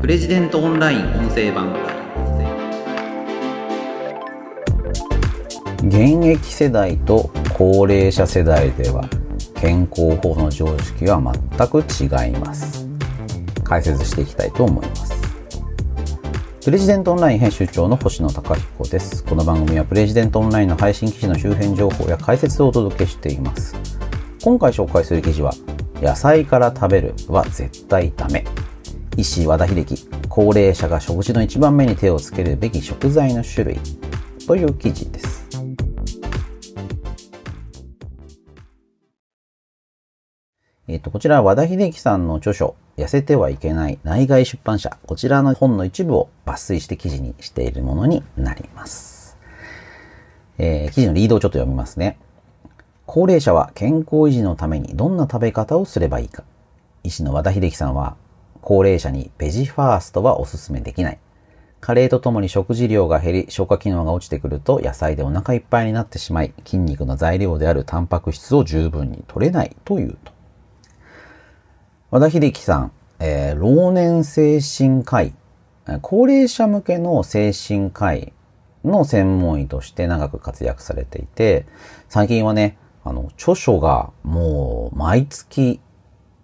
プレジデントオンライン音声版。現役世代と高齢者世代では健康法の常識は全く違います。解説していきたいと思います。プレジデントオンライン編集長の星野貴彦です。この番組はプレジデントオンラインの配信記事の周辺情報や解説をお届けしています。今回紹介する記事は野菜から食べるは絶対ダメ。医師和田秀樹高齢者が食事の一番目に手をつけるべき食材の種類という記事ですえっ、と、こちら和田秀樹さんの著書、痩せてはいけない内外出版社。こちらの本の一部を抜粋して記事にしているものになります。えー、記事のリードをちょっと読みますね。高齢者は健康維持のためにどんな食べ方をすればいいか。医師の和田秀樹さんは、高齢者にベジファーストはおすすめできない。加齢とともに食事量が減り、消化機能が落ちてくると野菜でお腹いっぱいになってしまい、筋肉の材料であるタンパク質を十分に取れないというと。和田秀樹さん、えー、老年精神科医、高齢者向けの精神科医の専門医として長く活躍されていて、最近はね、あの、著書がもう毎月、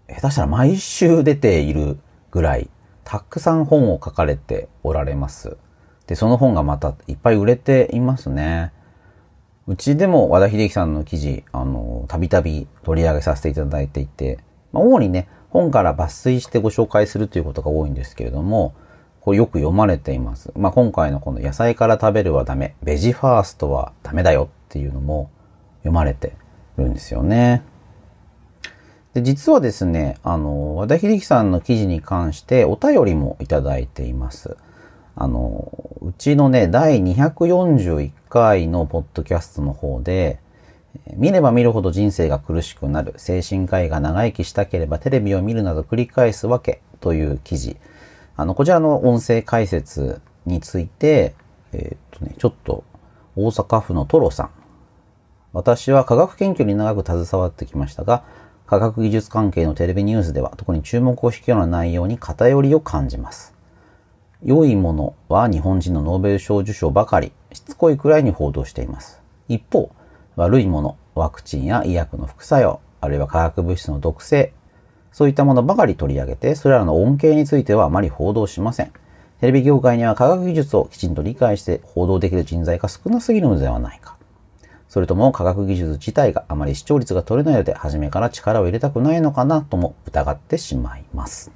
下手したら毎週出ているぐらい、たくさん本を書かれておられます。で、その本がまたいっぱい売れていますね。うちでも和田秀樹さんの記事、あの、たびたび取り上げさせていただいていて、まあ、主にね、本から抜粋してご紹介するということが多いんですけれども、これよく読まれています。まあ、今回のこの野菜から食べるはダメ、ベジファーストはダメだよっていうのも読まれてるんですよね。で、実はですね、あの、和田秀樹さんの記事に関してお便りもいただいています。あの、うちのね、第241回のポッドキャストの方で、見れば見るほど人生が苦しくなる。精神科医が長生きしたければテレビを見るなど繰り返すわけという記事。あの、こちらの音声解説について、えー、っとね、ちょっと大阪府のトロさん。私は科学研究に長く携わってきましたが、科学技術関係のテレビニュースでは特に注目を引くような内容に偏りを感じます。良いものは日本人のノーベル賞受賞ばかり、しつこいくらいに報道しています。一方、悪いもの、ワクチンや医薬の副作用、あるいは化学物質の毒性、そういったものばかり取り上げて、それらの恩恵についてはあまり報道しません。テレビ業界には科学技術をきちんと理解して報道できる人材が少なすぎるのではないか。それとも科学技術自体があまり視聴率が取れないので、初めから力を入れたくないのかなとも疑ってしまいます。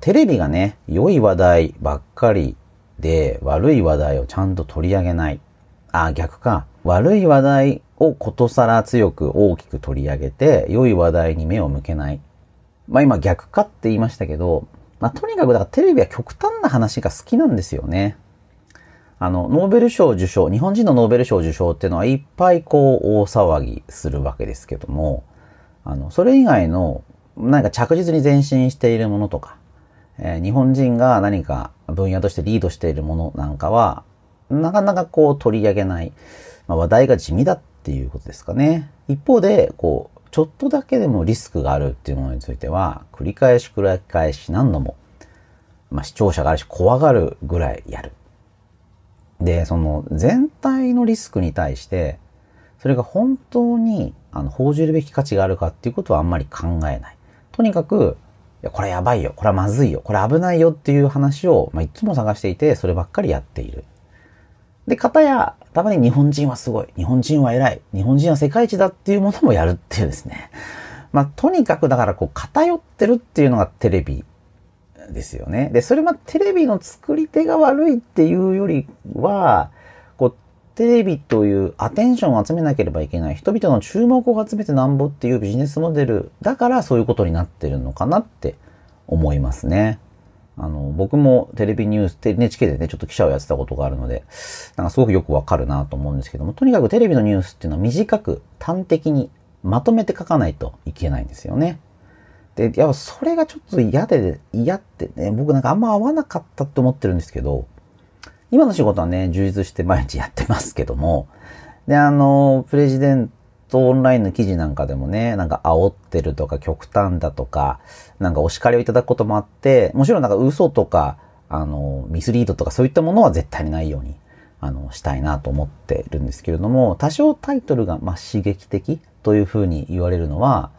テレビがね、良い話題ばっかりで悪い話題をちゃんと取り上げない。あ、逆か。悪い話題をことさら強く大きく取り上げて、良い話題に目を向けない。まあ今逆かって言いましたけど、まあとにかくだからテレビは極端な話が好きなんですよね。あの、ノーベル賞受賞、日本人のノーベル賞受賞っていうのはいっぱいこう大騒ぎするわけですけども、あの、それ以外の何か着実に前進しているものとか、えー、日本人が何か分野としてリードしているものなんかは、なかなかこう取り上げない。まあ、話題が地味だっていうことですかね。一方で、こう、ちょっとだけでもリスクがあるっていうものについては、繰り返し繰り返し何度も、まあ、視聴者があるし怖がるぐらいやる。で、その全体のリスクに対して、それが本当にあの報じるべき価値があるかっていうことはあんまり考えない。とにかく、いやこれやばいよ、これはまずいよ、これ危ないよっていう話を、まあ、いつも探していて、そればっかりやっている。で、方や、たまに日本人はすごい、日本人は偉い、日本人は世界一だっていうものもやるっていうですね。まあ、とにかくだからこう偏ってるっていうのがテレビですよね。で、それはテレビの作り手が悪いっていうよりは、こう、テレビというアテンションを集めなければいけない、人々の注目を集めてなんぼっていうビジネスモデルだからそういうことになってるのかなって思いますね。あの、僕もテレビニュース、NHK でね、ちょっと記者をやってたことがあるので、なんかすごくよくわかるなと思うんですけども、とにかくテレビのニュースっていうのは短く、端的にまとめて書かないといけないんですよね。で、やっぱそれがちょっと嫌で、嫌ってね、僕なんかあんま合わなかったって思ってるんですけど、今の仕事はね、充実して毎日やってますけども、で、あの、プレジデントオンラインの記事なんかでもね、なんか煽ってるとか極端だとか、なんかお叱りをいただくこともあって、もちろんなんか嘘とか、あの、ミスリードとかそういったものは絶対にないように、あの、したいなと思ってるんですけれども、多少タイトルが、まあ刺激的というふうに言われるのは、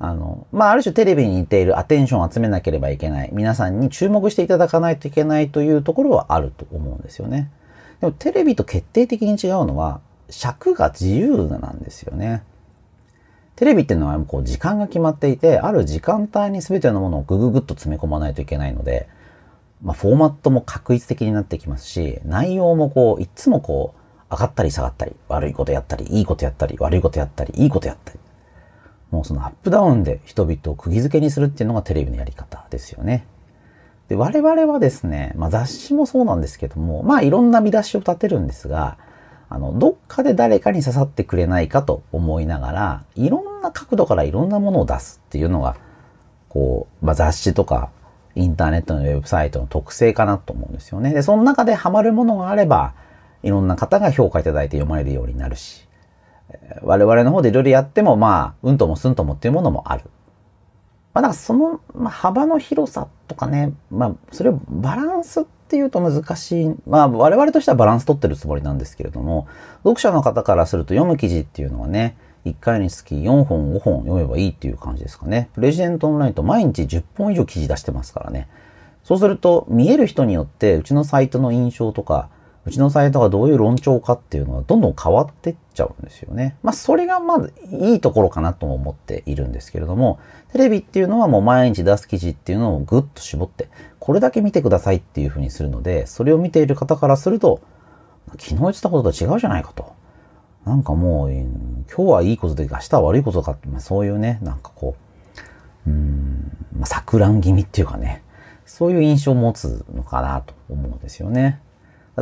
あの、まあ、ある種テレビに似ているアテンションを集めなければいけない。皆さんに注目していただかないといけないというところはあると思うんですよね。でもテレビと決定的に違うのは、尺が自由なんですよね。テレビっていうのはこう時間が決まっていて、ある時間帯に全てのものをぐぐぐっと詰め込まないといけないので、まあ、フォーマットも確一的になってきますし、内容もこう、いつもこう、上がったり下がったり、悪いことやったり、いいことやったり、悪いことやったり、いいことやったり。もうそのアップダウンで人々を釘付けにするっていうのがテレビのやり方ですよね。で、我々はですね、まあ雑誌もそうなんですけども、まあいろんな見出しを立てるんですが、あの、どっかで誰かに刺さってくれないかと思いながら、いろんな角度からいろんなものを出すっていうのが、こう、まあ、雑誌とか、インターネットのウェブサイトの特性かなと思うんですよね。で、その中でハマるものがあれば、いろんな方が評価いただいて読まれるようになるし、我々の方でいろいろやっても、まあ、うんともすんともっていうものもある。まあ、だからその、ま、幅の広さとかね、まあ、それをバランスっていうと難しい。まあ、我々としてはバランス取ってるつもりなんですけれども、読者の方からすると読む記事っていうのはね、1回につき4本、5本読めばいいっていう感じですかね。プレジデントオンラインと毎日10本以上記事出してますからね。そうすると、見える人によって、うちのサイトの印象とか、うちのサイトがどういう論調かっていうのはどんどん変わってっちゃうんですよね。まあそれがまずいいところかなとも思っているんですけれども、テレビっていうのはもう毎日出す記事っていうのをぐっと絞って、これだけ見てくださいっていうふうにするので、それを見ている方からすると、昨日言ってたことと違うじゃないかと。なんかもう、今日はいいことで明日は悪いことかって、まあ、そういうね、なんかこう、うん、まあ、錯乱気味っていうかね、そういう印象を持つのかなと思うんですよね。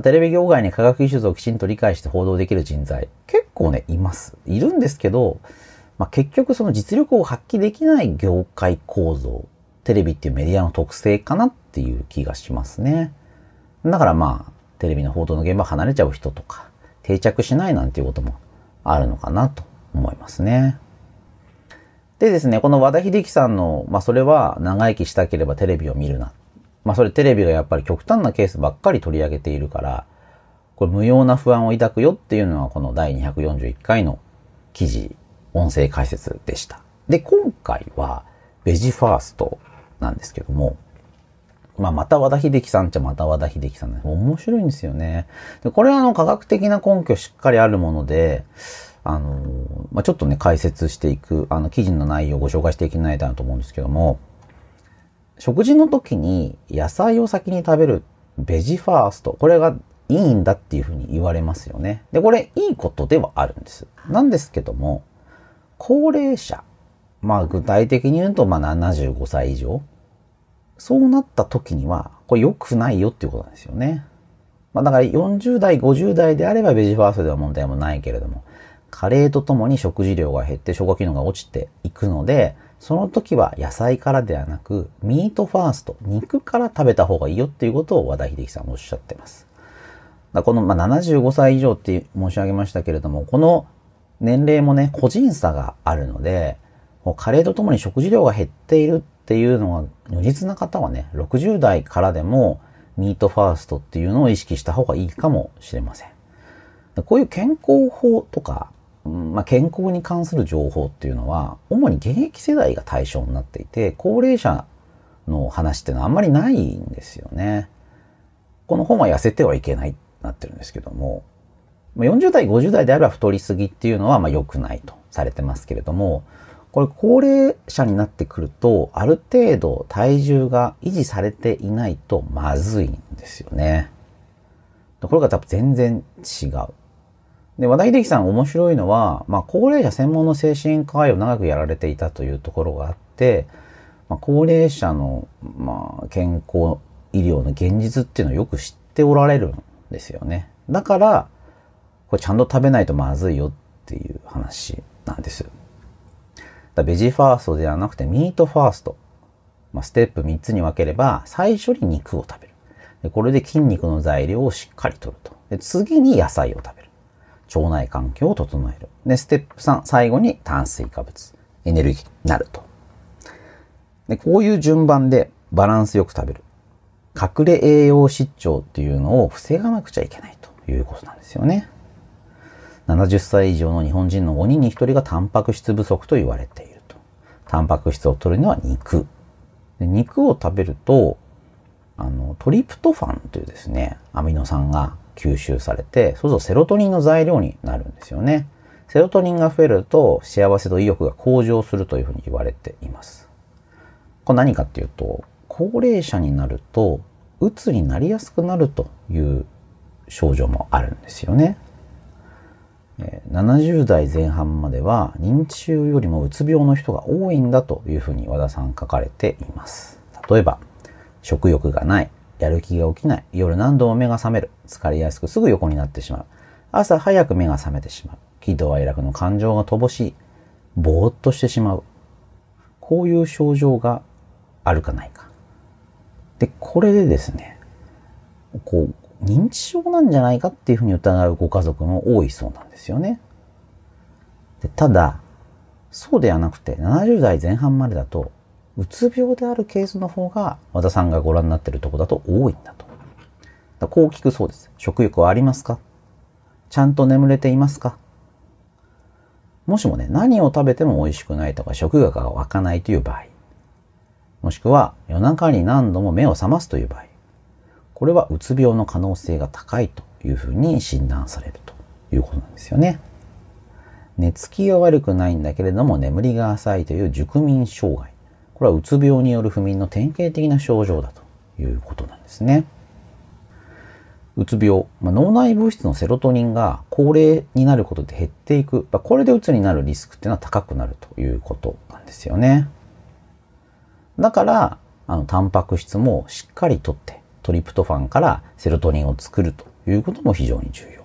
テレビ業界に科学技術をきちんと理解して報道できる人材、結構ね、います。いるんですけど、まあ、結局その実力を発揮できない業界構造、テレビっていうメディアの特性かなっていう気がしますね。だからまあ、テレビの報道の現場離れちゃう人とか、定着しないなんていうこともあるのかなと思いますね。でですね、この和田秀樹さんの、まあそれは長生きしたければテレビを見るなっまあそれテレビがやっぱり極端なケースばっかり取り上げているから、これ無用な不安を抱くよっていうのはこの第241回の記事、音声解説でした。で、今回はベジファーストなんですけども、まあ、また和田秀樹さんっちゃまた和田秀樹さんね。面白いんですよね。で、これはあの科学的な根拠しっかりあるもので、あの、まあ、ちょっとね、解説していく、あの、記事の内容をご紹介していきたいなと思うんですけども、食事の時に野菜を先に食べるベジファースト。これがいいんだっていうふうに言われますよね。で、これいいことではあるんです。なんですけども、高齢者。まあ具体的に言うと、まあ75歳以上。そうなった時には、これ良くないよっていうことなんですよね。まあだから40代、50代であればベジファーストでは問題もないけれども、加齢とともに食事量が減って消化機能が落ちていくので、その時は野菜からではなく、ミートファースト、肉から食べた方がいいよっていうことを和田秀樹さんおっしゃってます。この、まあ、75歳以上って申し上げましたけれども、この年齢もね、個人差があるので、もう加齢とともに食事量が減っているっていうのが如実な方はね、60代からでもミートファーストっていうのを意識した方がいいかもしれません。こういう健康法とか、うんまあ、健康に関する情報っていうのは、主に現役世代が対象になっていて、高齢者の話っていうのはあんまりないんですよね。この本は痩せてはいけないってなってるんですけども、40代、50代であれば太りすぎっていうのはまあ良くないとされてますけれども、これ高齢者になってくると、ある程度体重が維持されていないとまずいんですよね。とこれが多分全然違う。で、和田秀樹さん面白いのは、まあ、高齢者専門の精神科医を長くやられていたというところがあって、まあ、高齢者の、まあ、健康医療の現実っていうのをよく知っておられるんですよね。だから、これちゃんと食べないとまずいよっていう話なんです。だベジファーストではなくてミートファースト。まあ、ステップ3つに分ければ、最初に肉を食べる。でこれで筋肉の材料をしっかりとると。で次に野菜を食べる。腸内環境を整える。で、ステップ3、最後に炭水化物、エネルギーになると。で、こういう順番でバランスよく食べる。隠れ栄養失調っていうのを防がなくちゃいけないということなんですよね。70歳以上の日本人の5人に1人がタンパク質不足と言われていると。タンパク質を取るのは肉。で肉を食べると、あの、トリプトファンというですね、アミノ酸が吸収されて、そうするとセロトニンの材料になるんですよね。セロトニンが増えると幸せと意欲が向上するというふうに言われています。これ何かっていうと、高齢者になると、うつになりやすくなるという症状もあるんですよね。70代前半までは認知症よりもうつ病の人が多いんだというふうに和田さん書かれています。例えば、食欲がない、やる気が起きない、夜何度も目が覚める、疲れやすくすぐ横になってしまう、朝早く目が覚めてしまう、喜怒哀楽の感情が乏しい、ぼーっとしてしまう。こういう症状があるかないか。で、これでですね、こう、認知症なんじゃないかっていうふうに疑うご家族も多いそうなんですよね。でただ、そうではなくて、70代前半までだと、うつ病であるケースの方が、和田さんがご覧になっているとこだと多いんだと。だこう聞くそうです。食欲はありますか？ちゃんと眠れていますか？もしもね、何を食べても美味しくないとか食欲が湧かないという場合、もしくは夜中に何度も目を覚ますという場合、これはうつ病の可能性が高いというふうに診断されるということなんですよね。寝つきが悪くないんだけれども眠りが浅いという熟眠障害。これはうつ病による不眠の典型的な症状だということなんですね。うつ病、まあ、脳内物質のセロトニンが高齢になることで減っていく、まあ、これでうつになるリスクっていうのは高くなるということなんですよね。だから、あの、タンパク質もしっかりとってトリプトファンからセロトニンを作るということも非常に重要。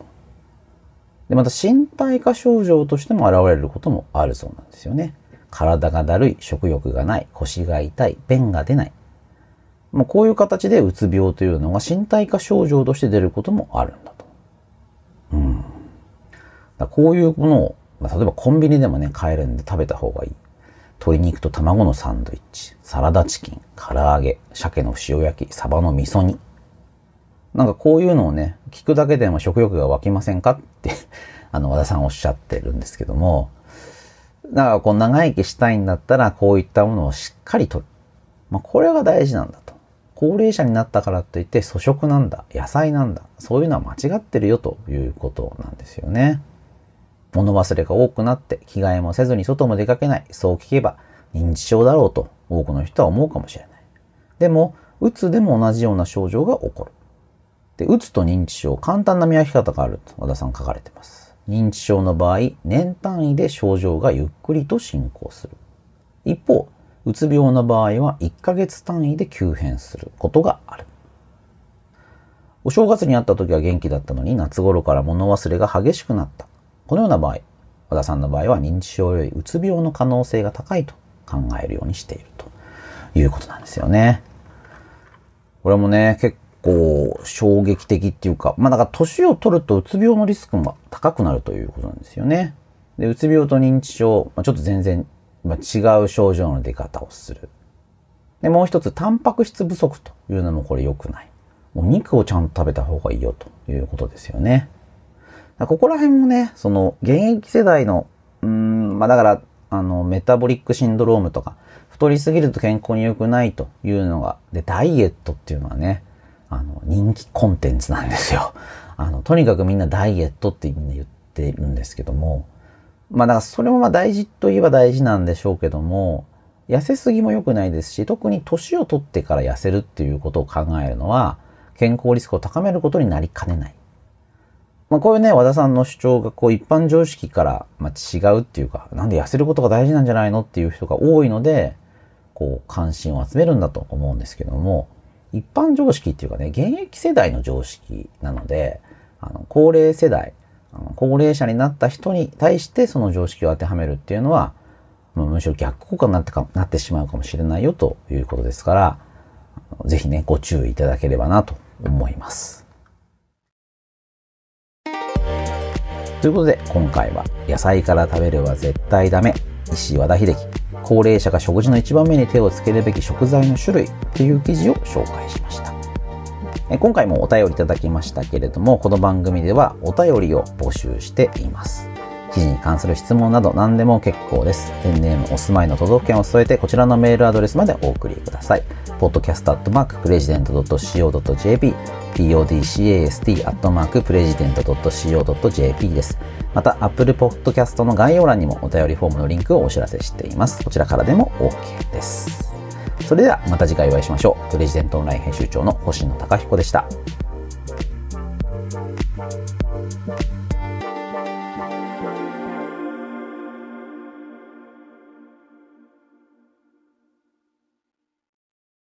で、また身体化症状としても現れることもあるそうなんですよね。体がだるい、食欲がない、腰が痛い、便が出ない。もうこういう形でうつ病というのが身体化症状として出ることもあるんだと。うん。だこういうものを、まあ、例えばコンビニでもね、買えるんで食べた方がいい。鶏肉と卵のサンドイッチ、サラダチキン、唐揚げ、鮭の塩焼き、サバの味噌煮。なんかこういうのをね、聞くだけでも食欲が湧きませんかって あの、和田さんおっしゃってるんですけども、だからこう長生きしたいんだったらこういったものをしっかりとる。まあこれが大事なんだと。高齢者になったからといって粗食なんだ、野菜なんだ、そういうのは間違ってるよということなんですよね。物忘れが多くなって着替えもせずに外も出かけない。そう聞けば認知症だろうと多くの人は思うかもしれない。でも、うつでも同じような症状が起こる。で、うつと認知症、簡単な見分け方があると和田さん書かれてます。認知症の場合、年単位で症状がゆっくりと進行する。一方、うつ病の場合は1ヶ月単位で急変することがある。お正月に会った時は元気だったのに夏頃から物忘れが激しくなった。このような場合、和田さんの場合は認知症よりうつ病の可能性が高いと考えるようにしているということなんですよね。これもね、結構衝撃的っていうか、まあだから年を取るとうつ病のリスクも高くなるということなんですよね。で、うつ病と認知症、まあ、ちょっと全然、まあ、違う症状の出方をする。で、もう一つ、タンパク質不足というのもこれ良くない。もう肉をちゃんと食べた方がいいよということですよね。ここら辺もね、その、現役世代の、うん、まあだから、あの、メタボリックシンドロームとか、太りすぎると健康に良くないというのが、で、ダイエットっていうのはね、あの、人気コンテンツなんですよ。あの、とにかくみんなダイエットってみんな言ってるんですけども、まあだからそれもまあ大事といえば大事なんでしょうけども、痩せすぎも良くないですし、特に年を取ってから痩せるっていうことを考えるのは、健康リスクを高めることになりかねない。まあ、こういうね、和田さんの主張がこう一般常識から、ま違うっていうか、なんで痩せることが大事なんじゃないのっていう人が多いので、こう関心を集めるんだと思うんですけども、一般常識っていうかね、現役世代の常識なので、あの高齢世代、あの高齢者になった人に対してその常識を当てはめるっていうのは、むしろ逆効果になってかなってしまうかもしれないよということですから、ぜひね、ご注意いただければなと思います。ということで今回は野菜から食べるは絶対ダメ石井和田秀樹高齢者が食事の一番目に手をつけるべき食材の種類という記事を紹介しました今回もお便りいただきましたけれどもこの番組ではお便りを募集しています記事に関する質問など何でも結構です。ペンネーム、お住まいの都道府県を添えてこちらのメールアドレスまでお送りください。podcast.president.co.jp podcast.president.co.jp です。また、Apple Podcast の概要欄にもお便りフォームのリンクをお知らせしています。こちらからでも OK です。それではまた次回お会いしましょう。プレジデントオンライン編集長の星野貴彦でした。